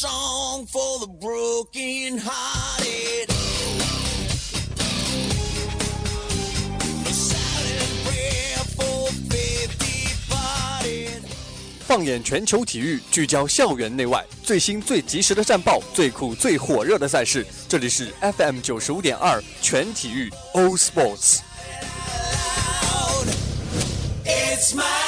song for the broken hearted. A silent prayer for faith departed. 放眼全球体育，聚焦校园内外，最新最及时的战报，最酷最火热的赛事，这里是 FM 九十五点二全体育 All Sports。It's my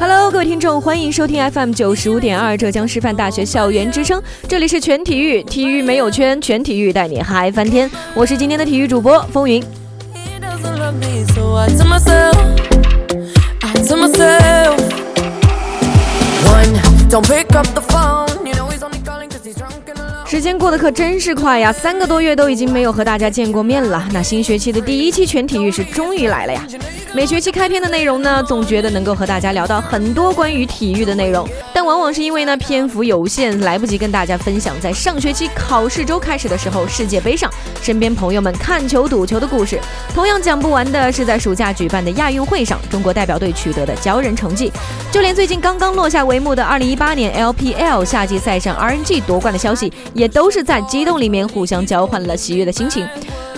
Hello，各位听众，欢迎收听 FM 九十五点二浙江师范大学校园之声，这里是全体育，体育没有圈，全体育带你嗨翻天，我是今天的体育主播风云。Don't pick up the phone. 时间过得可真是快呀，三个多月都已经没有和大家见过面了。那新学期的第一期全体育是终于来了呀。每学期开篇的内容呢，总觉得能够和大家聊到很多关于体育的内容，但往往是因为呢篇幅有限，来不及跟大家分享在上学期考试周开始的时候，世界杯上身边朋友们看球赌球的故事。同样讲不完的是在暑假举办的亚运会上，中国代表队取得的骄人成绩。就连最近刚刚落下帷幕的2018年 LPL 夏季赛上 RNG 夺冠的消息，也都是在激动里面互相交换了喜悦的心情。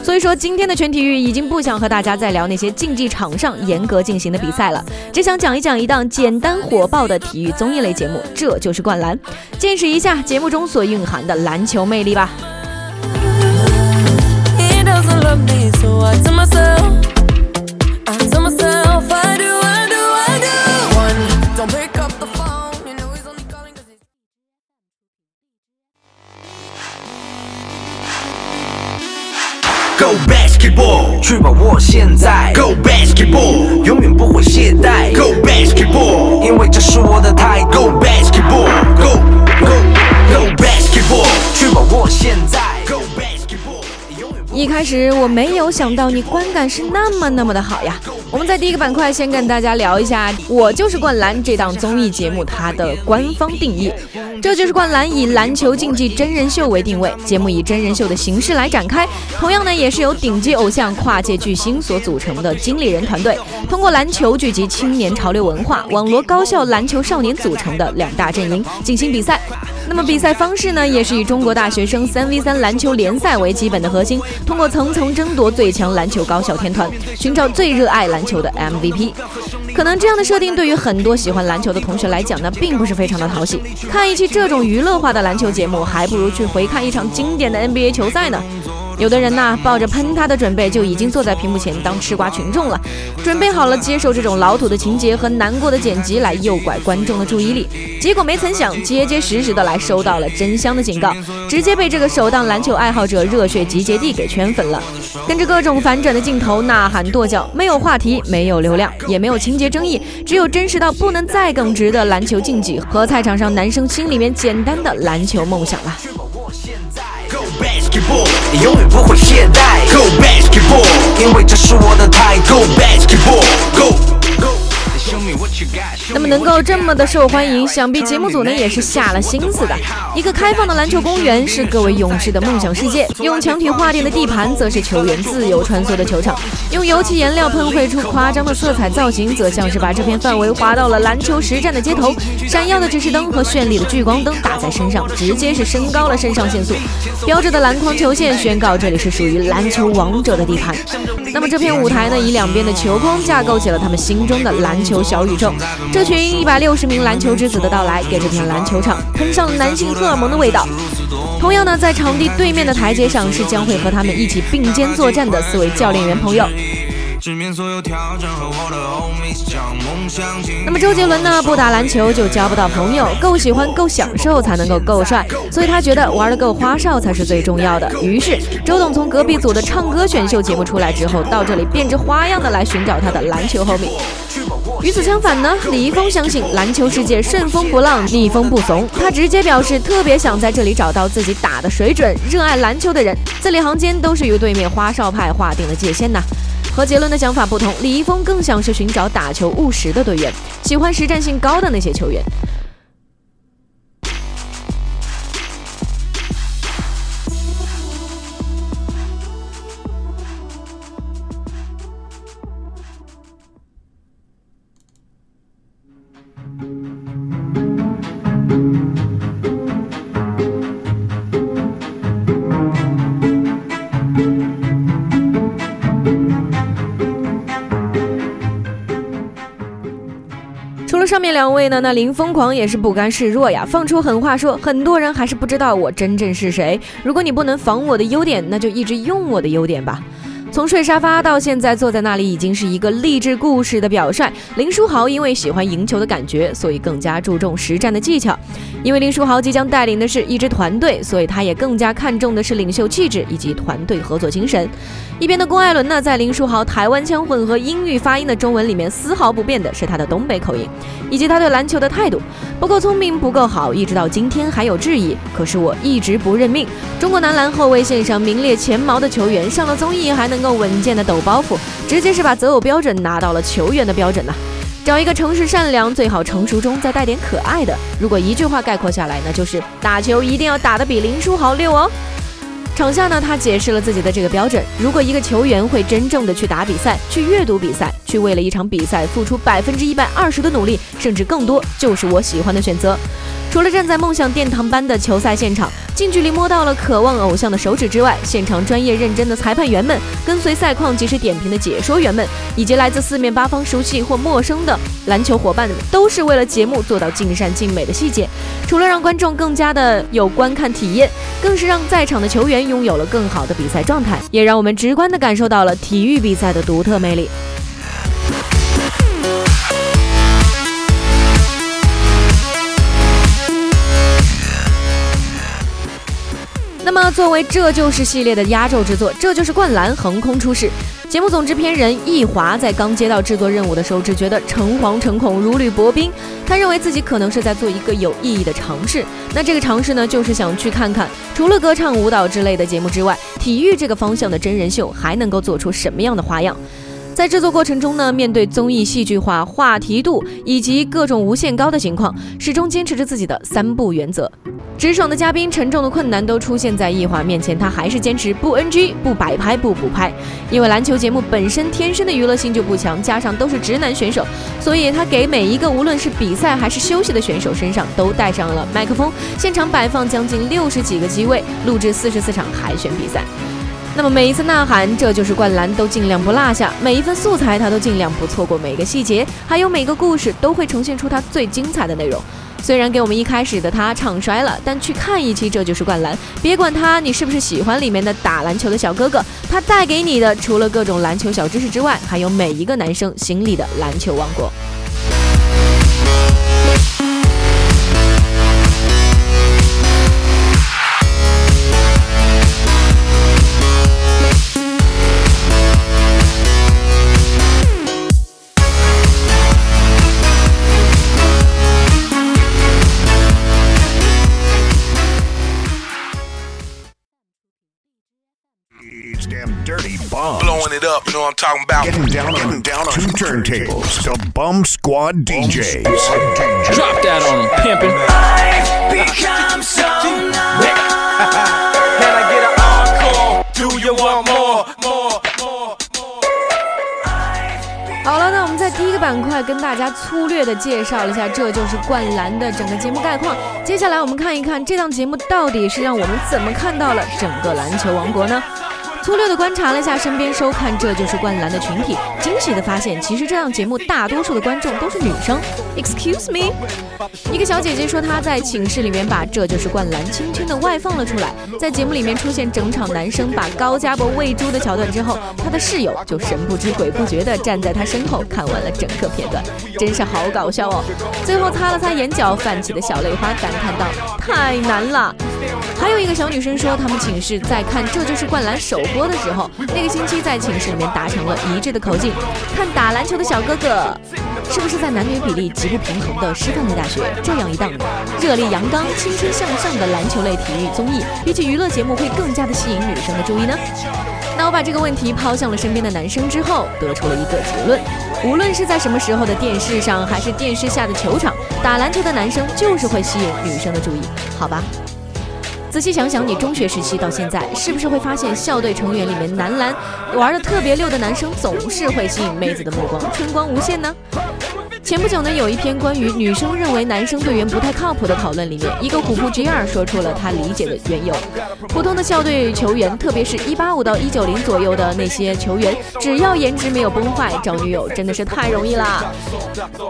所以说，今天的全体育已经不想和大家再聊那些竞技场上严格进行的比赛了，只想讲一讲一档简单火爆的体育综艺类节目，这就是《灌篮》，见识一下节目中所蕴含的篮球魅力吧。去把握现在。Go basketball，永远不会懈怠。Go basketball，远不一开始我没有想到你观感是那么那么的好呀。我们在第一个板块先跟大家聊一下《我就是灌篮》这档综艺节目它的官方定义。这就是灌篮以篮球竞技真人秀为定位，节目以真人秀的形式来展开。同样呢，也是由顶级偶像、跨界巨星所组成的经理人团队，通过篮球聚集青年潮流文化、网罗高校篮球少年组成的两大阵营进行比赛。那么比赛方式呢，也是以中国大学生三 v 三篮球联赛为基本的核心，通过层层争夺最强篮球高校天团，寻找最热爱篮球的 MVP。可能这样的设定对于很多喜欢篮球的同学来讲呢，并不是非常的讨喜。看一期这种娱乐化的篮球节目，还不如去回看一场经典的 NBA 球赛呢。有的人呐，抱着喷他的准备，就已经坐在屏幕前当吃瓜群众了，准备好了接受这种老土的情节和难过的剪辑来诱拐观众的注意力。结果没曾想，结结实实的来收到了真香的警告，直接被这个首档篮球爱好者热血集结地给圈粉了。跟着各种反转的镜头，呐喊跺脚，没有话题，没有流量，也没有情节争议，只有真实到不能再耿直的篮球竞技和菜场上男生心里面简单的篮球梦想了。你永远不会懈怠。Go basketball，因为这是我的态度。Go basketball 那么能够这么的受欢迎，想必节目组呢也是下了心思的。一个开放的篮球公园是各位勇士的梦想世界，用墙体画定的地盘则是球员自由穿梭的球场，用油漆颜料喷绘出夸张的色彩造型，则像是把这片范围划到了篮球实战的街头。闪耀的指示灯和绚丽的聚光灯打在身上，直接是升高了肾上腺素。标志的篮筐球线宣告这里是属于篮球王者的地盘。那么这片舞台呢，以两边的球框架构起了他们心中的篮球小宇宙。这这群一百六十名篮球之子的到来，给这片篮球场喷上了男性荷尔蒙的味道。同样呢，在场地对面的台阶上是将会和他们一起并肩作战的四位教练员朋友。那么周杰伦呢，不打篮球就交不到朋友，够喜欢够享受才能够够帅，所以他觉得玩的够花哨才是最重要的。于是周董从隔壁组的唱歌选秀节目出来之后，到这里变着花样的来寻找他的篮球 homie。与此相反呢，李易峰相信篮球世界顺风不浪，逆风不怂。他直接表示特别想在这里找到自己打的水准、热爱篮球的人，字里行间都是与对面花哨派划定了界限呐。和杰伦的想法不同，李易峰更像是寻找打球务实的队员，喜欢实战性高的那些球员。上面两位呢，那林疯狂也是不甘示弱呀，放出狠话说，很多人还是不知道我真正是谁。如果你不能防我的优点，那就一直用我的优点吧。从睡沙发到现在坐在那里，已经是一个励志故事的表率。林书豪因为喜欢赢球的感觉，所以更加注重实战的技巧。因为林书豪即将带领的是一支团队，所以他也更加看重的是领袖气质以及团队合作精神。一边的龚艾伦呢，在林书豪台湾腔混合英语发音的中文里面，丝毫不变的是他的东北口音，以及他对篮球的态度。不够聪明，不够好，一直到今天还有质疑。可是我一直不认命。中国男篮后卫线上名列前茅的球员，上了综艺还能能够稳健的抖包袱，直接是把择偶标准拿到了球员的标准呐、找一个诚实善良，最好成熟中再带点可爱的。如果一句话概括下来，那就是打球一定要打得比林书豪溜哦。场下呢，他解释了自己的这个标准：如果一个球员会真正的去打比赛，去阅读比赛，去为了一场比赛付出百分之一百二十的努力，甚至更多，就是我喜欢的选择。除了站在梦想殿堂般的球赛现场，近距离摸到了渴望偶像的手指之外，现场专业认真的裁判员们、跟随赛况及时点评的解说员们，以及来自四面八方熟悉或陌生的篮球伙伴们，都是为了节目做到尽善尽美的细节。除了让观众更加的有观看体验，更是让在场的球员拥有了更好的比赛状态，也让我们直观的感受到了体育比赛的独特魅力。那么，作为《这就是》系列的压轴之作，《这就是灌篮》横空出世。节目总制片人易华在刚接到制作任务的时候，只觉得诚惶诚恐、如履薄冰。他认为自己可能是在做一个有意义的尝试。那这个尝试呢，就是想去看看，除了歌唱、舞蹈之类的节目之外，体育这个方向的真人秀还能够做出什么样的花样。在制作过程中呢，面对综艺戏剧化、话题度以及各种无限高的情况，始终坚持着自己的三不原则。直爽的嘉宾，沉重的困难都出现在易华面前，他还是坚持不 NG、不摆拍、不补拍。因为篮球节目本身天生的娱乐性就不强，加上都是直男选手，所以他给每一个无论是比赛还是休息的选手身上都带上了麦克风，现场摆放将近六十几个机位，录制四十四场海选比赛。那么每一次呐喊，这就是灌篮，都尽量不落下；每一份素材，他都尽量不错过每个细节，还有每个故事都会呈现出他最精彩的内容。虽然给我们一开始的他唱衰了，但去看一期《这就是灌篮》，别管他你是不是喜欢里面的打篮球的小哥哥，他带给你的除了各种篮球小知识之外，还有每一个男生心里的篮球王国。Up, you know what I'm talking about. Getting down on down on two turntables. The Bum Squad DJs. Drop that on them, pimpin'. become so numb. Can I get an encore? Do you want more, more, more, more? 好了，那我们在第一个板块跟大家粗略的介绍了一下，这就是灌篮的整个节目概况。接下来我们看一看这档节目到底是让我们怎么看到了整个篮球王国呢？粗略的观察了一下身边收看《这就是灌篮》的群体，惊喜的发现，其实这档节目大多数的观众都是女生。Excuse me，一个小姐姐说她在寝室里面把《这就是灌篮》轻轻的外放了出来，在节目里面出现整场男生把高家博喂猪的桥段之后，她的室友就神不知鬼不觉的站在她身后看完了整个片段，真是好搞笑哦。最后擦了擦眼角泛起的小泪花，感叹道：“太难了。”还有一个小女生说，她们寝室在看《这就是灌篮》首播的时候，那个星期在寝室里面达成了一致的口径：看打篮球的小哥哥，是不是在男女比例极不平衡的师范类大学这样一档热烈阳刚、青春向上的篮球类体育综艺，比起娱乐节目会更加的吸引女生的注意呢？那我把这个问题抛向了身边的男生之后，得出了一个结论：无论是在什么时候的电视上，还是电视下的球场，打篮球的男生就是会吸引女生的注意，好吧？仔细想想，你中学时期到现在，是不是会发现校队成员里面男篮玩的特别溜的男生，总是会吸引妹子的目光，春光无限呢？前不久呢，有一篇关于女生认为男生队员不太靠谱的讨论里面，一个虎扑 G 二说出了他理解的缘由。普通的校队球员，特别是一八五到一九零左右的那些球员，只要颜值没有崩坏，找女友真的是太容易啦。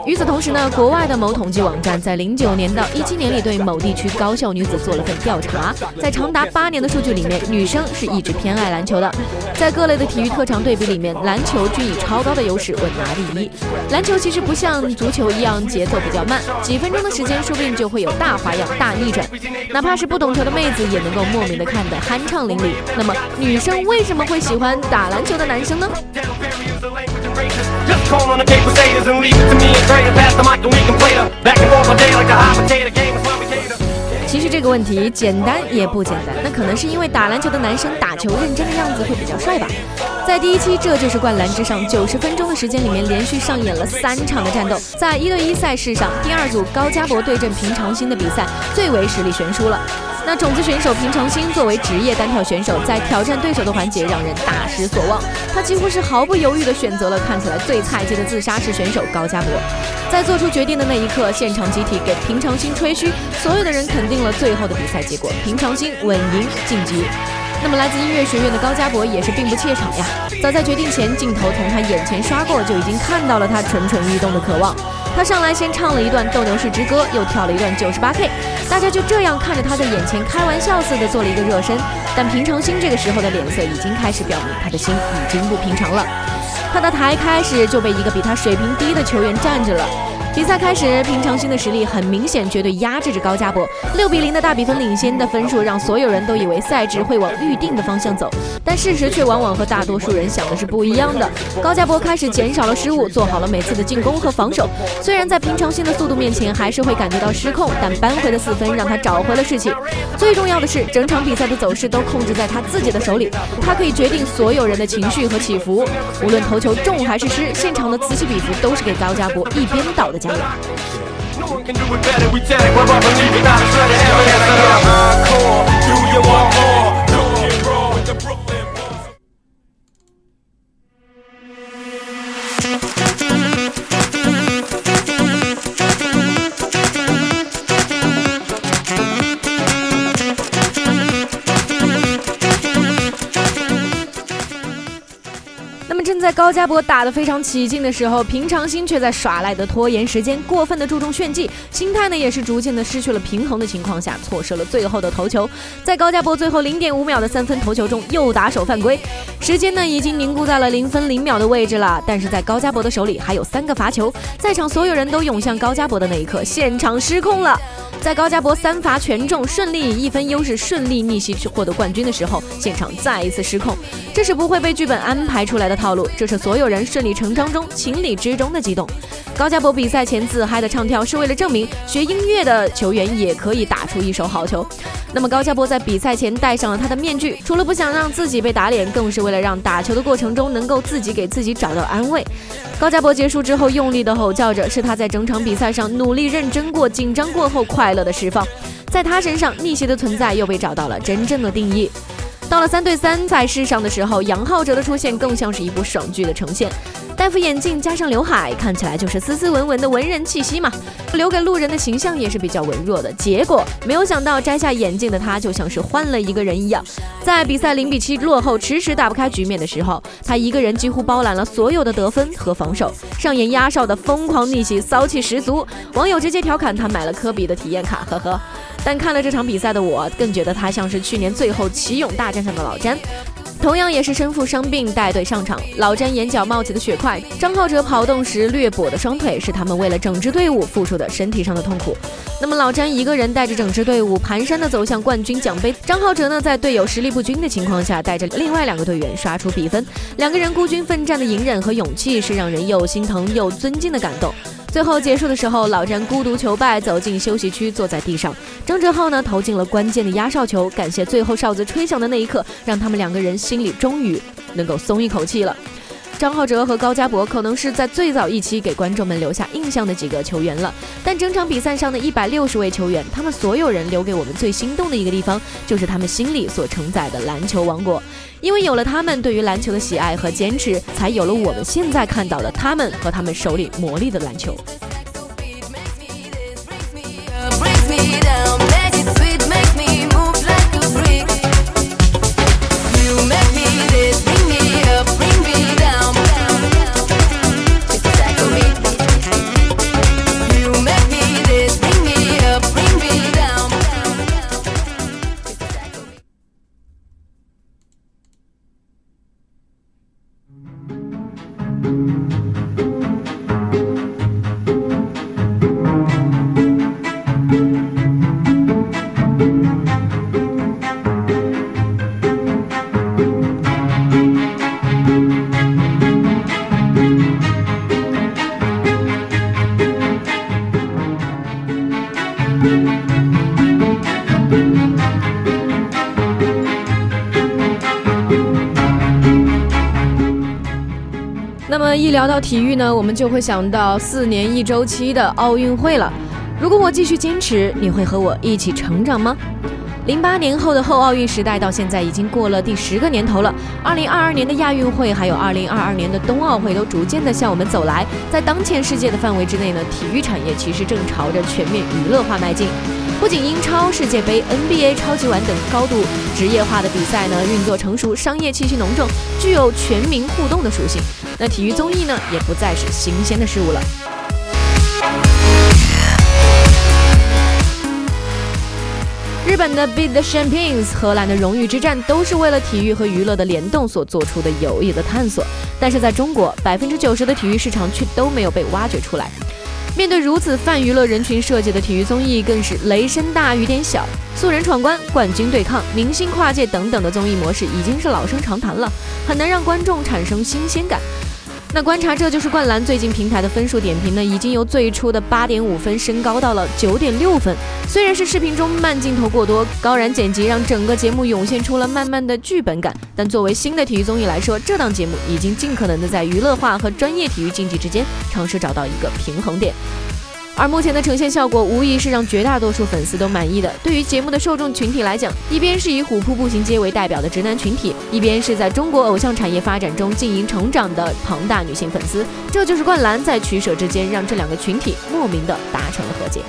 与此同时呢，国外的某统计网站在零九年到一七年里对某地区高校女子做了份调查，在长达八年的数据里面，女生是一直偏爱篮球的。在各类的体育特长对比里面，篮球均以超高的优势稳拿第一。篮球其实不像足球一样节奏比较慢，几分钟的时间说不定就会有大花样、大逆转，哪怕是不懂球的妹子也能够莫名的看得酣畅淋漓。那么女生为什么会喜欢打篮球的男生呢？这个问题简单也不简单，那可能是因为打篮球的男生打球认真的样子会比较帅吧。在第一期《这就是灌篮》之上，九十分钟的时间里面，连续上演了三场的战斗。在一对一赛事上，第二组高加博对阵平常心的比赛最为实力悬殊了。那种子选手平常心作为职业单挑选手，在挑战对手的环节让人大失所望。他几乎是毫不犹豫地选择了看起来最菜鸡的自杀式选手高家博。在做出决定的那一刻，现场集体给平常心吹嘘，所有的人肯定了最后的比赛结果，平常心稳赢晋级。那么，来自音乐学院的高家博也是并不怯场呀。早在决定前，镜头从他眼前刷过，就已经看到了他蠢蠢欲动的渴望。他上来先唱了一段《斗牛士之歌》，又跳了一段九十八 K，大家就这样看着他在眼前开玩笑似的做了一个热身。但平常心这个时候的脸色已经开始表明他的心已经不平常了。他的台开始就被一个比他水平低的球员占着了。比赛开始，平常心的实力很明显，绝对压制着高加博。六比零的大比分领先的分数，让所有人都以为赛制会往预定的方向走，但事实却往往和大多数人想的是不一样的。高加博开始减少了失误，做好了每次的进攻和防守。虽然在平常心的速度面前还是会感觉到失控，但扳回的四分让他找回了士气。最重要的是，整场比赛的走势都控制在他自己的手里，他可以决定所有人的情绪和起伏。无论投球中还是失，现场的此起彼伏都是给高加博一边倒的加油。高加博打得非常起劲的时候，平常心却在耍赖的拖延时间，过分的注重炫技，心态呢也是逐渐的失去了平衡的情况下，错失了最后的头球。在高加博最后零点五秒的三分头球中，又打手犯规，时间呢已经凝固在了零分零秒的位置了。但是在高加博的手里还有三个罚球，在场所有人都涌向高加博的那一刻，现场失控了。在高家博三罚全中，顺利以一分优势顺利逆袭获得冠军的时候，现场再一次失控。这是不会被剧本安排出来的套路，这是所有人顺理成章中情理之中的激动。高家博比赛前自嗨的唱跳，是为了证明学音乐的球员也可以打出一手好球。那么高家博在比赛前戴上了他的面具，除了不想让自己被打脸，更是为了让打球的过程中能够自己给自己找到安慰。高家博结束之后用力的吼叫着，是他在整场比赛上努力认真过、紧张过后快快乐的释放。在他身上，逆袭的存在又被找到了真正的定义。到了三对三赛事上的时候，杨浩哲的出现更像是一部爽剧的呈现。戴副眼镜加上刘海，看起来就是斯斯文文的文人气息嘛。留给路人的形象也是比较文弱的。结果没有想到摘下眼镜的他，就像是换了一个人一样。在比赛零比七落后，迟迟打不开局面的时候，他一个人几乎包揽了所有的得分和防守，上演压哨的疯狂逆袭，骚气十足。网友直接调侃他买了科比的体验卡，呵呵。但看了这场比赛的我，更觉得他像是去年最后奇勇大战上的老詹。同样也是身负伤病带队上场，老詹眼角冒起的血块，张浩哲跑动时略跛的双腿，是他们为了整支队伍付出的身体上的痛苦。那么老詹一个人带着整支队伍蹒跚的走向冠军奖杯，张浩哲呢，在队友实力不均的情况下，带着另外两个队员刷出比分，两个人孤军奋战的隐忍和勇气，是让人又心疼又尊敬的感动。最后结束的时候，老詹孤独求败，走进休息区，坐在地上。张哲浩呢，投进了关键的压哨球。感谢最后哨子吹响的那一刻，让他们两个人心里终于能够松一口气了。张浩哲和高家博可能是在最早一期给观众们留下印象的几个球员了，但整场比赛上的一百六十位球员，他们所有人留给我们最心动的一个地方，就是他们心里所承载的篮球王国。因为有了他们对于篮球的喜爱和坚持，才有了我们现在看到的他们和他们手里魔力的篮球。么一聊到体育呢，我们就会想到四年一周期的奥运会了。如果我继续坚持，你会和我一起成长吗？零八年后的后奥运时代到现在已经过了第十个年头了。二零二二年的亚运会，还有二零二二年的冬奥会，都逐渐的向我们走来。在当前世界的范围之内呢，体育产业其实正朝着全面娱乐化迈进。不仅英超、世界杯、NBA、超级碗等高度职业化的比赛呢运作成熟，商业气息浓重，具有全民互动的属性。那体育综艺呢，也不再是新鲜的事物了。日本的 Beat the Champions、荷兰的荣誉之战，都是为了体育和娱乐的联动所做出的有益的探索。但是在中国，百分之九十的体育市场却都没有被挖掘出来。面对如此泛娱乐人群设计的体育综艺，更是雷声大雨点小。素人闯关、冠军对抗、明星跨界等等的综艺模式已经是老生常谈了，很难让观众产生新鲜感。那观察这就是灌篮最近平台的分数点评呢，已经由最初的八点五分升高到了九点六分。虽然是视频中慢镜头过多，高燃剪辑让整个节目涌现出了慢慢的剧本感，但作为新的体育综艺来说，这档节目已经尽可能的在娱乐化和专业体育竞技之间尝试找到一个平衡点。而目前的呈现效果无疑是让绝大多数粉丝都满意的。对于节目的受众群体来讲，一边是以虎扑步行街为代表的直男群体，一边是在中国偶像产业发展中经营成长的庞大女性粉丝。这就是灌篮在取舍之间，让这两个群体莫名的达成了和解。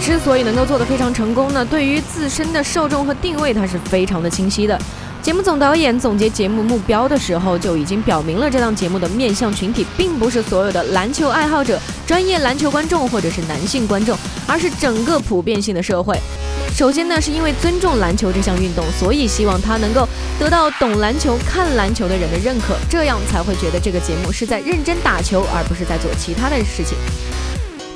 之所以能够做得非常成功呢，对于自身的受众和定位，它是非常的清晰的。节目总导演总结节目目标的时候，就已经表明了这档节目的面向群体，并不是所有的篮球爱好者、专业篮球观众或者是男性观众，而是整个普遍性的社会。首先呢，是因为尊重篮球这项运动，所以希望他能够得到懂篮球、看篮球的人的认可，这样才会觉得这个节目是在认真打球，而不是在做其他的事情。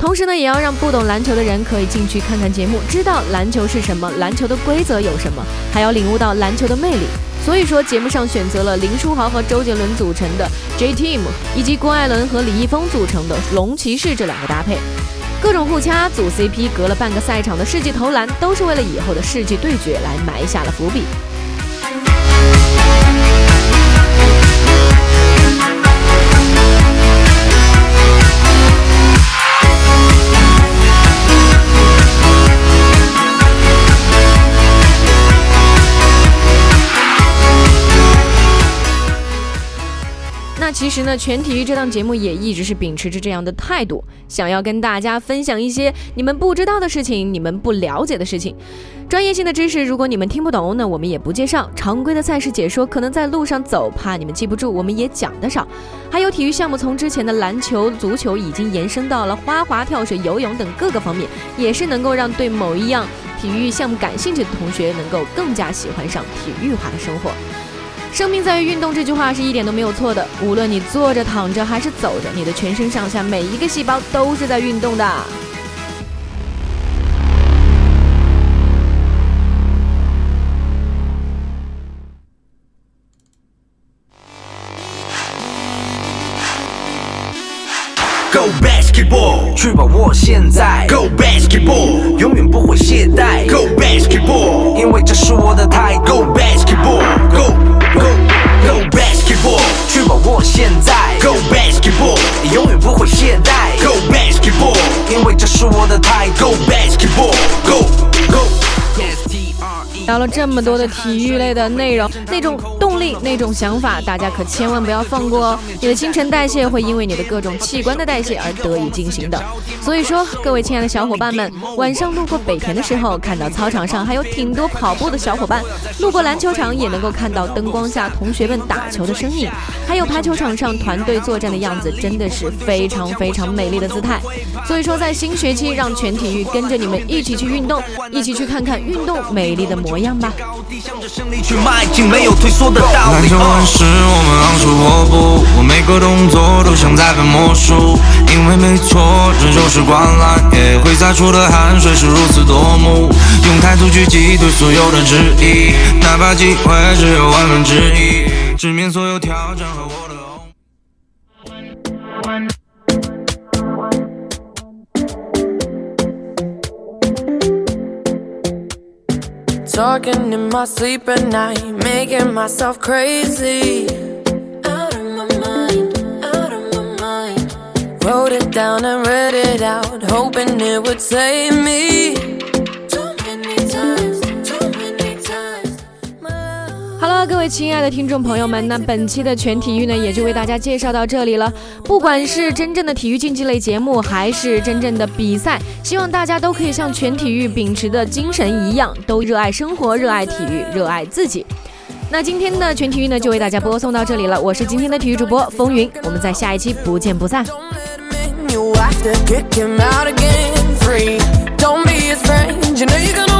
同时呢，也要让不懂篮球的人可以进去看看节目，知道篮球是什么，篮球的规则有什么，还要领悟到篮球的魅力。所以说，节目上选择了林书豪和周杰伦组成的 J Team，以及郭艾伦和李易峰组成的龙骑士这两个搭配，各种互掐、组 CP，隔了半个赛场的世纪投篮，都是为了以后的世纪对决来埋下了伏笔。其实呢，全体育这档节目也一直是秉持着这样的态度，想要跟大家分享一些你们不知道的事情，你们不了解的事情。专业性的知识，如果你们听不懂，那我们也不介绍。常规的赛事解说，可能在路上走，怕你们记不住，我们也讲得少。还有体育项目，从之前的篮球、足球，已经延伸到了花滑、跳水、游泳等各个方面，也是能够让对某一样体育项目感兴趣的同学，能够更加喜欢上体育化的生活。生命在于运动这句话是一点都没有错的。无论你坐着、躺着还是走着，你的全身上下每一个细胞都是在运动的。Go basketball，去把握现在。Go basketball，永远不会懈怠。Go basketball，因为这是我的态度。Go basketball 去把握现在。Go basketball，永远不会懈怠。Go basketball，因为这是我的态度。Go basketball，Go Go。聊了这么多的体育类的内容，那种动那种想法，大家可千万不要放过哦！你的新陈代谢会因为你的各种器官的代谢而得以进行的。所以说，各位亲爱的小伙伴们，晚上路过北田的时候，看到操场上还有挺多跑步的小伙伴；路过篮球场，也能够看到灯光下同学们打球的身影，还有排球场上团队作战的样子，真的是非常非常美丽的姿态。所以说，在新学期，让全体育跟着你们一起去运动，一起去看看运动美丽的模样吧。篮球很是我们昂首阔步，我每个动作都像在变魔术，因为没错，这就是灌篮，也会洒出的汗水是如此夺目，用态度去击退所有的质疑，哪怕机会只有万分之一，直面所有挑战和我 Talking in my sleep at night, making myself crazy. Out of my mind, out of my mind. Wrote it down and read it out, hoping it would save me. 各位亲爱的听众朋友们，那本期的全体育呢，也就为大家介绍到这里了。不管是真正的体育竞技类节目，还是真正的比赛，希望大家都可以像全体育秉持的精神一样，都热爱生活，热爱体育，热爱自己。那今天的全体育呢，就为大家播送到这里了。我是今天的体育主播风云，我们在下一期不见不散。You have to kick him out again. Free, don't be his friend. You know you're gonna